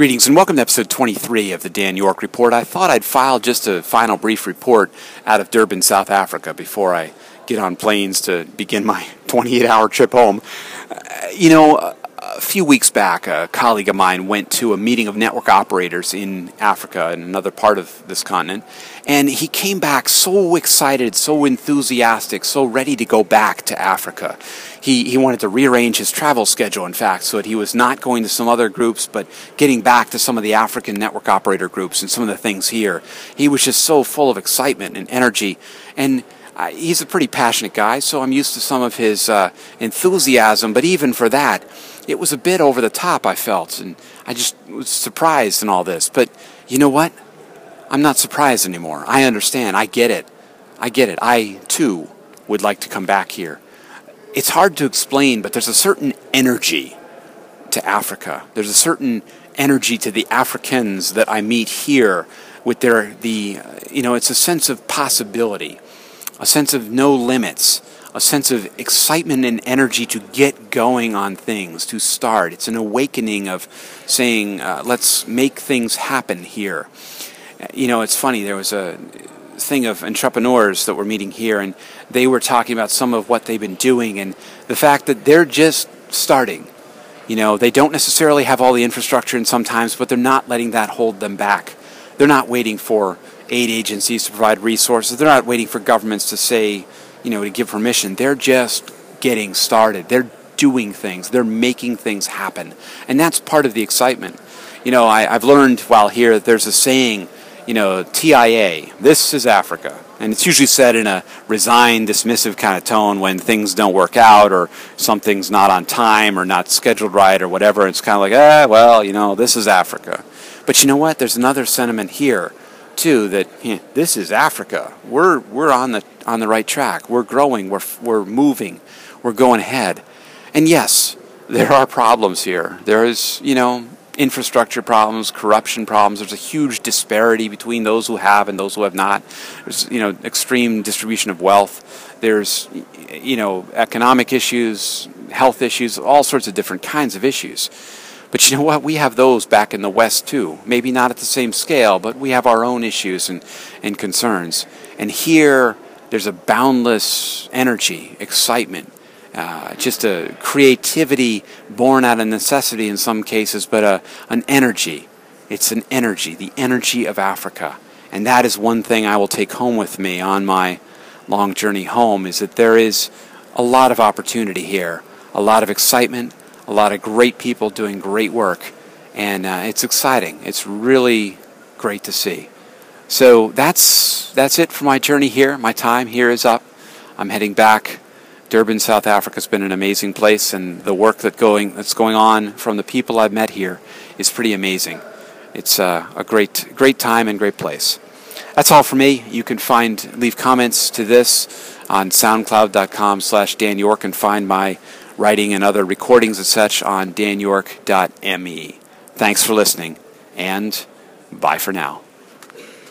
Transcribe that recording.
Greetings and welcome to episode 23 of the Dan York Report. I thought I'd file just a final brief report out of Durban, South Africa before I get on planes to begin my 28 hour trip home. Uh, you know, a few weeks back, a colleague of mine went to a meeting of network operators in Africa, in another part of this continent, and he came back so excited, so enthusiastic, so ready to go back to Africa. He, he wanted to rearrange his travel schedule, in fact, so that he was not going to some other groups, but getting back to some of the African network operator groups and some of the things here. He was just so full of excitement and energy. And uh, he's a pretty passionate guy, so I'm used to some of his uh, enthusiasm, but even for that, it was a bit over the top, I felt, and I just was surprised in all this. But you know what? I'm not surprised anymore. I understand. I get it. I get it. I, too, would like to come back here. It's hard to explain, but there's a certain energy to Africa. There's a certain energy to the Africans that I meet here with their, the, you know, it's a sense of possibility, a sense of no limits a sense of excitement and energy to get going on things, to start. It's an awakening of saying, uh, let's make things happen here. You know, it's funny, there was a thing of entrepreneurs that were meeting here, and they were talking about some of what they've been doing and the fact that they're just starting. You know, they don't necessarily have all the infrastructure, and sometimes, but they're not letting that hold them back. They're not waiting for aid agencies to provide resources. They're not waiting for governments to say, you know, to give permission. They're just getting started. They're doing things. They're making things happen. And that's part of the excitement. You know, I, have learned while here that there's a saying, you know, TIA, this is Africa. And it's usually said in a resigned, dismissive kind of tone when things don't work out or something's not on time or not scheduled right or whatever. It's kind of like, ah, well, you know, this is Africa. But you know what? There's another sentiment here too that this is Africa. We're we're on the on the right track. We're growing. We're we're moving. We're going ahead. And yes, there are problems here. There is you know infrastructure problems, corruption problems. There's a huge disparity between those who have and those who have not. There's you know extreme distribution of wealth. There's you know economic issues, health issues, all sorts of different kinds of issues. But you know what? We have those back in the West too. Maybe not at the same scale, but we have our own issues and, and concerns. And here, there's a boundless energy, excitement, uh, just a creativity born out of necessity in some cases, but a, an energy. It's an energy, the energy of Africa. And that is one thing I will take home with me on my long journey home is that there is a lot of opportunity here, a lot of excitement, a lot of great people doing great work, and uh, it's exciting. It's really great to see. So that's that's it for my journey here. My time here is up. I'm heading back. Durban, South Africa has been an amazing place, and the work that going that's going on from the people I've met here is pretty amazing. It's uh, a great great time and great place. That's all for me. You can find leave comments to this on SoundCloud.com slash Dan York and find my writing and other recordings and such on danyork.me. Thanks for listening, and bye for now.